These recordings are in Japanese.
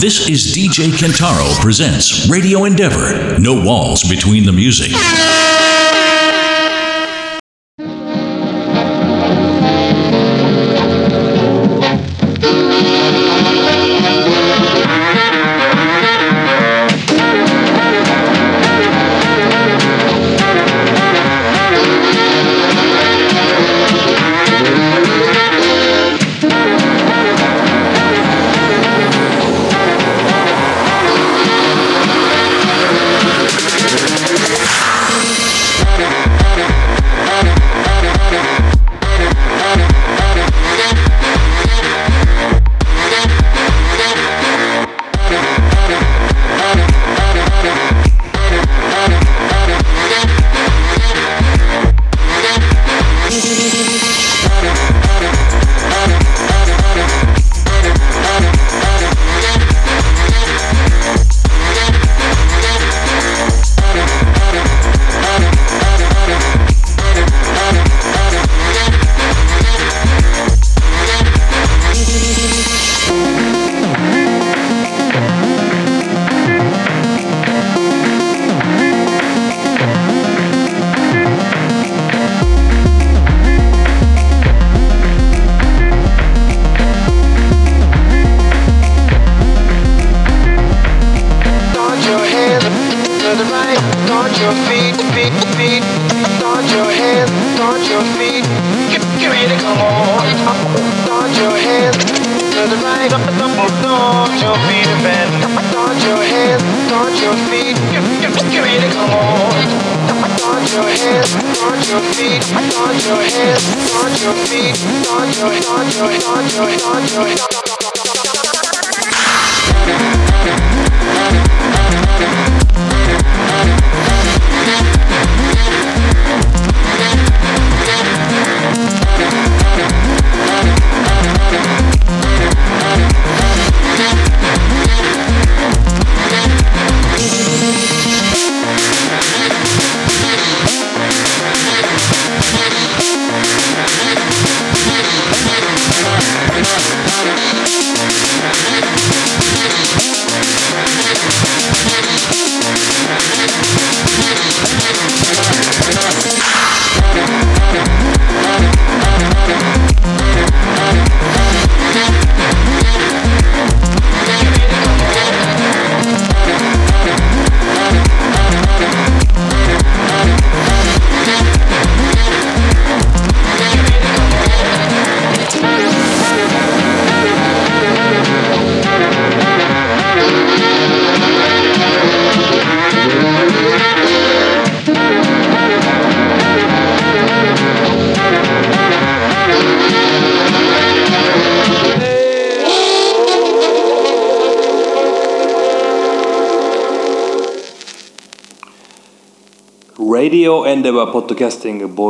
This is DJ Kentaro presents Radio Endeavor. No walls between the music. Dodge your feet, to come on. Dodge your hands to the right, your feet and bend. Your hands, dodge your feet, give get, to come on. Dodge your hands, dodge your feet, dodge your hands, dodge your feet, dodge your, dodge your, dodge your, dodge your.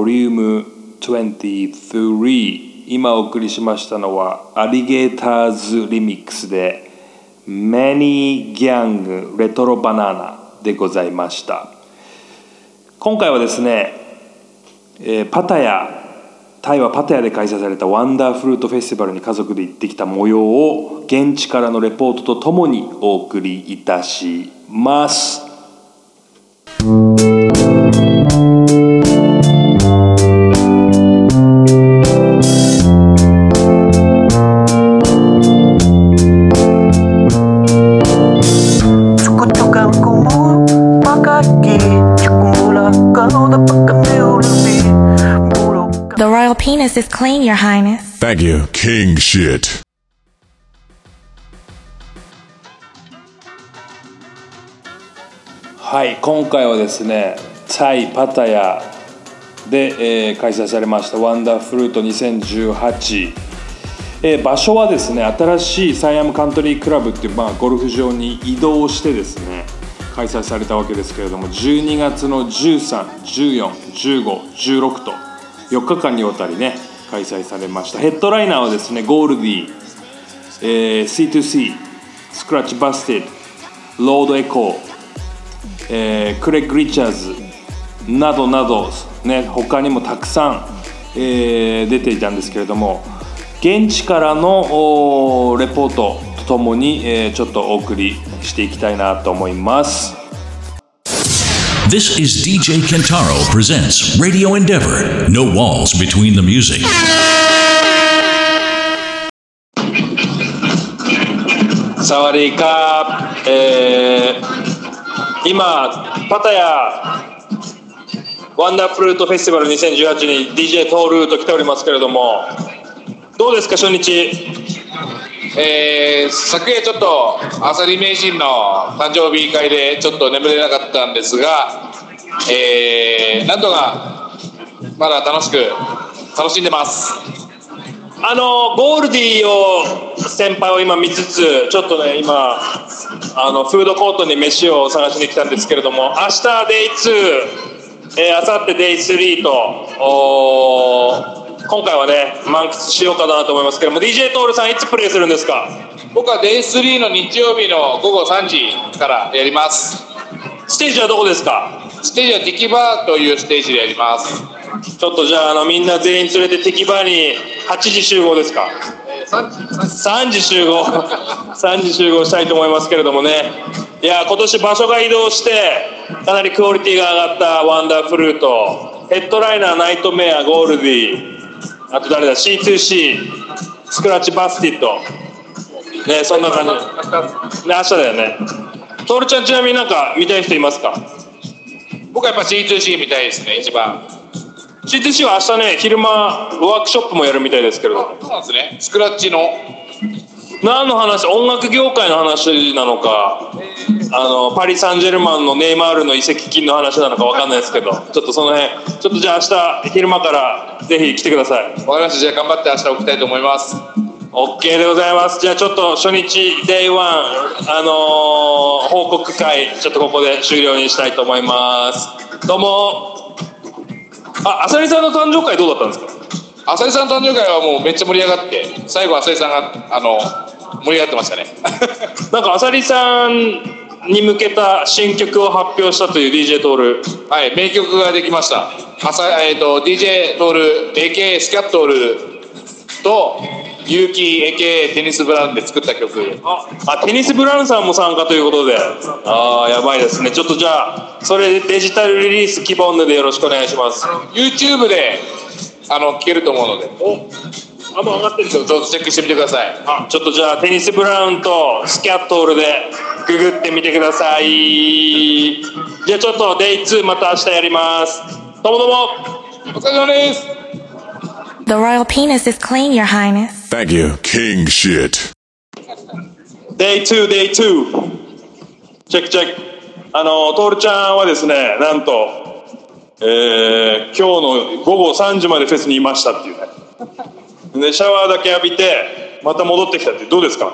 リューム23今お送りしましたのはアリゲーターズリミックスでマニーギャングレトロバナナでございました今回はですね、えー、パタヤタイはパタヤで開催されたワンダーフルートフェスティバルに家族で行ってきた模様を現地からのレポートとともにお送りいたします。Penis is clean, Your Highness. Thank you, King shit. はい、今回はですね、タイ・パタヤで、えー、開催されましたワンダーフルート2018、えー、場所はですね新しいサイアムカントリークラブっていう、まあ、ゴルフ場に移動してですね開催されたわけですけれども12月の13141516と4日間にわたりね開催されました。ヘッドライナーはですねゴールディ、えー、C2C スクラッチバステッドロードエコー、えー、クレッグ・リチャーズなどなど、ね、他にもたくさん、えー、出ていたんですけれども現地からのレポートとともに、えーちょっとお送りしていきたいなと思います This is DJ Kentaro presents Radio Endeavor. No walls between the music. サワディーカー、えー今パタヤワンダーフルートフェスティバル2018に DJ トールーと来ておりますけれどもどうですか初日えー昨夜ちょっと朝リ名人の誕生日会でちょっと眠れなかったんですが、えーなんとかまだ楽しく楽しんでます。あのゴールディーを先輩を今見つつちょっとね今あのフードコートに飯を探しに来たんですけれども明日デイ2、えー、明後日デイ3とおー今回はね満喫しようかなと思いますけども DJ トールさんいつプレイするんですか？僕は Day3 の日曜日の午後3時からやります。ステージはどこですか？ステージはテキバーというステージでやります。ちょっとじゃああのみんな全員連れてテキバーに8時集合ですか？3時。3時集合。3時集合したいと思いますけれどもね。いや今年場所が移動してかなりクオリティが上がった Wonderfruit。ヘッドライナーナイトメア Goldieあと誰だ？C2C スクラッチバスティッドねそんな感じ。ね明日だよね。トールちゃんちなみになんか見たい人いますか？僕はやっぱ C2C みたいですね一番。C2C は明日ね昼間ワークショップもやるみたいですけれど。もそうなんですね。スクラッチの。何の話？音楽業界の話なのかあのパリ・サンジェルマンのネイマールの移籍金の話なのか分かんないですけどちょっとその辺ちょっとじゃあ明日昼間からぜひ来てください。わかりました。じゃあ頑張って明日起きたいと思います。OK でございます。じゃあちょっと初日 Day1 あのー報告会ちょっとここで終了にしたいと思います。どうも。あ浅利さんの誕生会どうだったんですか？浅井さんの誕生会はもうめっちゃ盛り上がって最後浅井さんがあの盛り上がってましたね。なんか浅利さんに向けた新曲を発表したという DJ トール。はい名曲ができました。浅井、えー、と DJ トール AKA スキャットールと結城 AKA テニスブラウンで作った曲。あテニスブラウンさんも参加ということで。ああやばいですね。ちょっとじゃあそれデジタルリリース希望のでよろしくお願いします。YouTube であの聴けると思うので。あもう上がってるちょっとチェックしてみてください。あ。ちょっとじゃあテニスブラウンとスキャットールでググってみてください。じゃあちょっとデイ2また明日やります。どうもどうも。お疲れ様です。The royal penis is clean, Your Highness. Thank you. King shit. Day 2 Day 2チェックチェックあのトールちゃんはですねなんとえー今日の午後3時までフェスにいましたっていうね。でシャワーだけ浴びてまた戻ってきたってどうですか？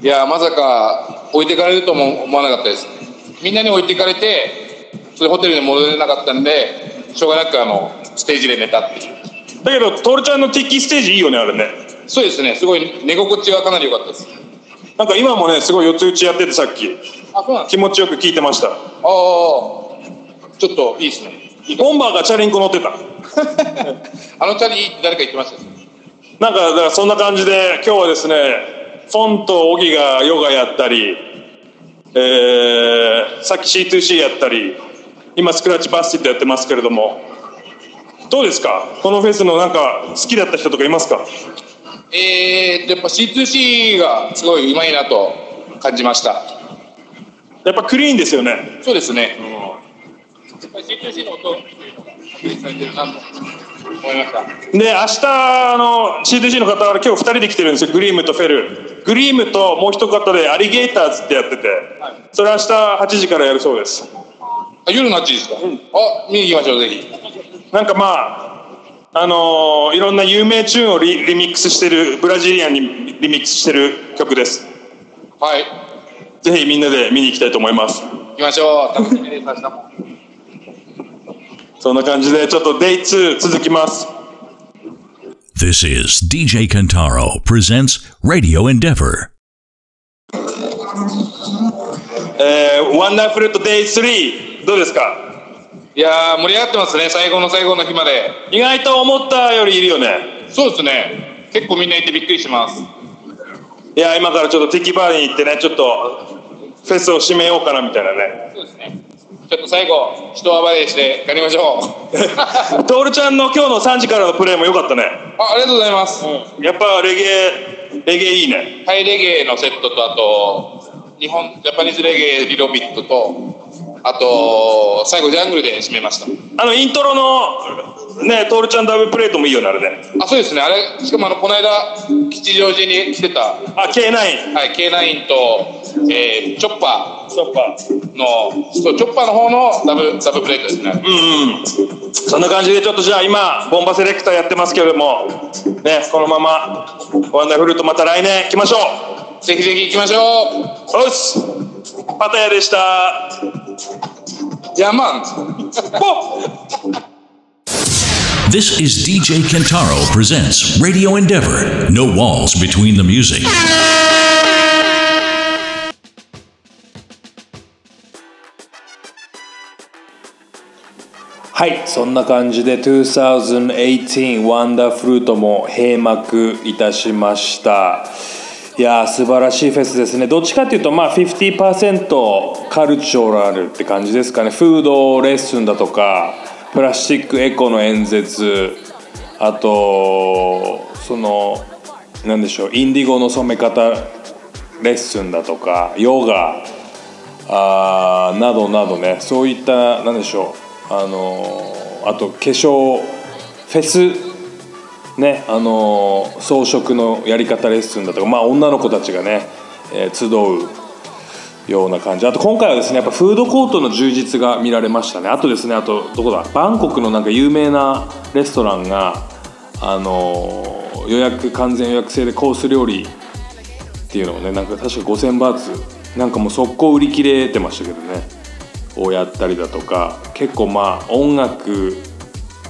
いやまさか置いてかれるとも思わなかったです。みんなに置いてかれてそれホテルに戻れなかったんでしょうがなくあのステージで寝たっていう。だけどトールちゃんのティッキーステージいいよねあれね。そうですね。すごい寝心地がかなり良かったです。なんか今もねすごい四つ打ちやっててさっき。あそうなん気持ちよく聞いてました。ああちょっといいですね。ボンバーがチャリンコ乗ってた。あのチャリ誰か言ってましたよなんかだからそんな感じで今日はですねフォンとオギがヨガやったり、えーさっき C2C やったり今スクラッチバスティットやってますけれどもどうですか？このフェスのなんか好きだった人とかいますか？えー、やっぱ C2C がすごい上手いなと感じました。やっぱクリーンですよね。そうですね、やっぱり C2C の音っていうのが確認されてるなと思いました。で明日あの C2C の方は今日2人で来てるんですよ。グリームとフェル。グリームともう一方でアリゲーターズってやってて、それ明日8時からやるそうです。あ夜の8時ですか、あ見に行きましょうぜひ。なんかまああのーいろんな有名チューンをリリミックスしてるブラジリアンにリミックスしてる曲です。はい。ぜひみんなで見に行きたいと思います。行きましょう。楽しみです明日もそんな感じでちょっと Day2 続きます。This is DJ Kentaro presents Radio Endeavor. えー、ワンダーフルート Day3 どうですか？いやー盛り上がってますね。最後の最後の日まで。意外と思ったよりいるよね。そうですね。結構みんないてびっくりします。いや今からちょっと敵バーに行ってねちょっとフェスを締めようかなみたいなね。そうですねちょっと最後一暴れしてやりましょう。トールちゃんの今日の3時からのプレーも良かったね。あありがとうございます、やっぱレゲエレゲエいいね。タイレゲエのセットとあと日本ジャパニーズレゲエリロビットとあと最後ジャングルで締めました。あのイントロのねトールちゃんダブルプレートもいいよねあれね。あそうですね。あれしかもあのこの間吉祥寺に来てた、はあ K9 い、K9 と、えーチョッパストッパー。ーのそうチョッパーの方のダブダブルプレートですね、うんうん。そんな感じでちょっとじゃあ今ボンバセレクターやってますけれどもねこのままワンダフルとまた来年来ましょぜひぜひ行きましょう。よし。パタヤでした。うヤーマン。ポッ This is DJ Kentaro presents Radio Endeavor. No walls between the music. はいそんな感じで2018ワンダフルートも閉幕いたしましたいやー素晴らしいフェスですねどっちかっていうとまあ50%カルチュラルって感じですかねフードレッスンだとかプラスチックエコの演説。あとそのなんでしょうインディゴの染め方レッスンだとかヨガあなどなどね。そういったなんでしょうあのあと化粧フェスねあの装飾のやり方レッスンだとかまあ女の子たちがね、え集うような感じ。あと今回はですねやっぱフードコートの充実が見られましたね。あとですねあとどこだ？バンコクのなんか有名なレストランがあのー予約完全予約制でコース料理っていうのをねなんか確か5000バーツなんかもう速攻売り切れてましたけどね。をやったりだとか結構まあ音楽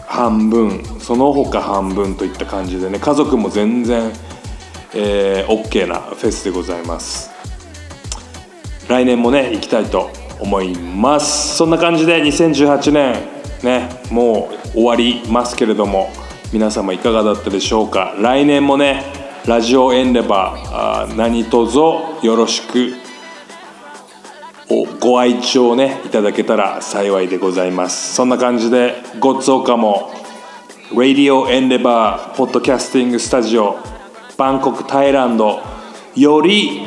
半分その他半分といった感じでね家族も全然、えー、OK なフェスでございます。来年もね行きたいと思います。そんな感じで2018年ねもう終わりますけれども皆様いかがだったでしょうか？来年もねラジオエンデバーあー何卒よろしくおご愛聴ねいただけたら幸いでございます。そんな感じでごっつおかも Radio Endeavor ポッドキャスティングスタジオバンコクタイランドより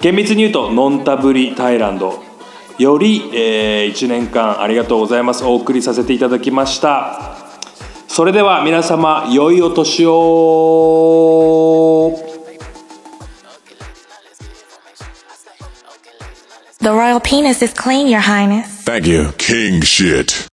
厳密に言うとノンタブリタイランドより、え1年間ありがとうございますお送りさせていただきましたそれでは皆様良いお年を The royal penis is clean, your highness. Thank you. King shit.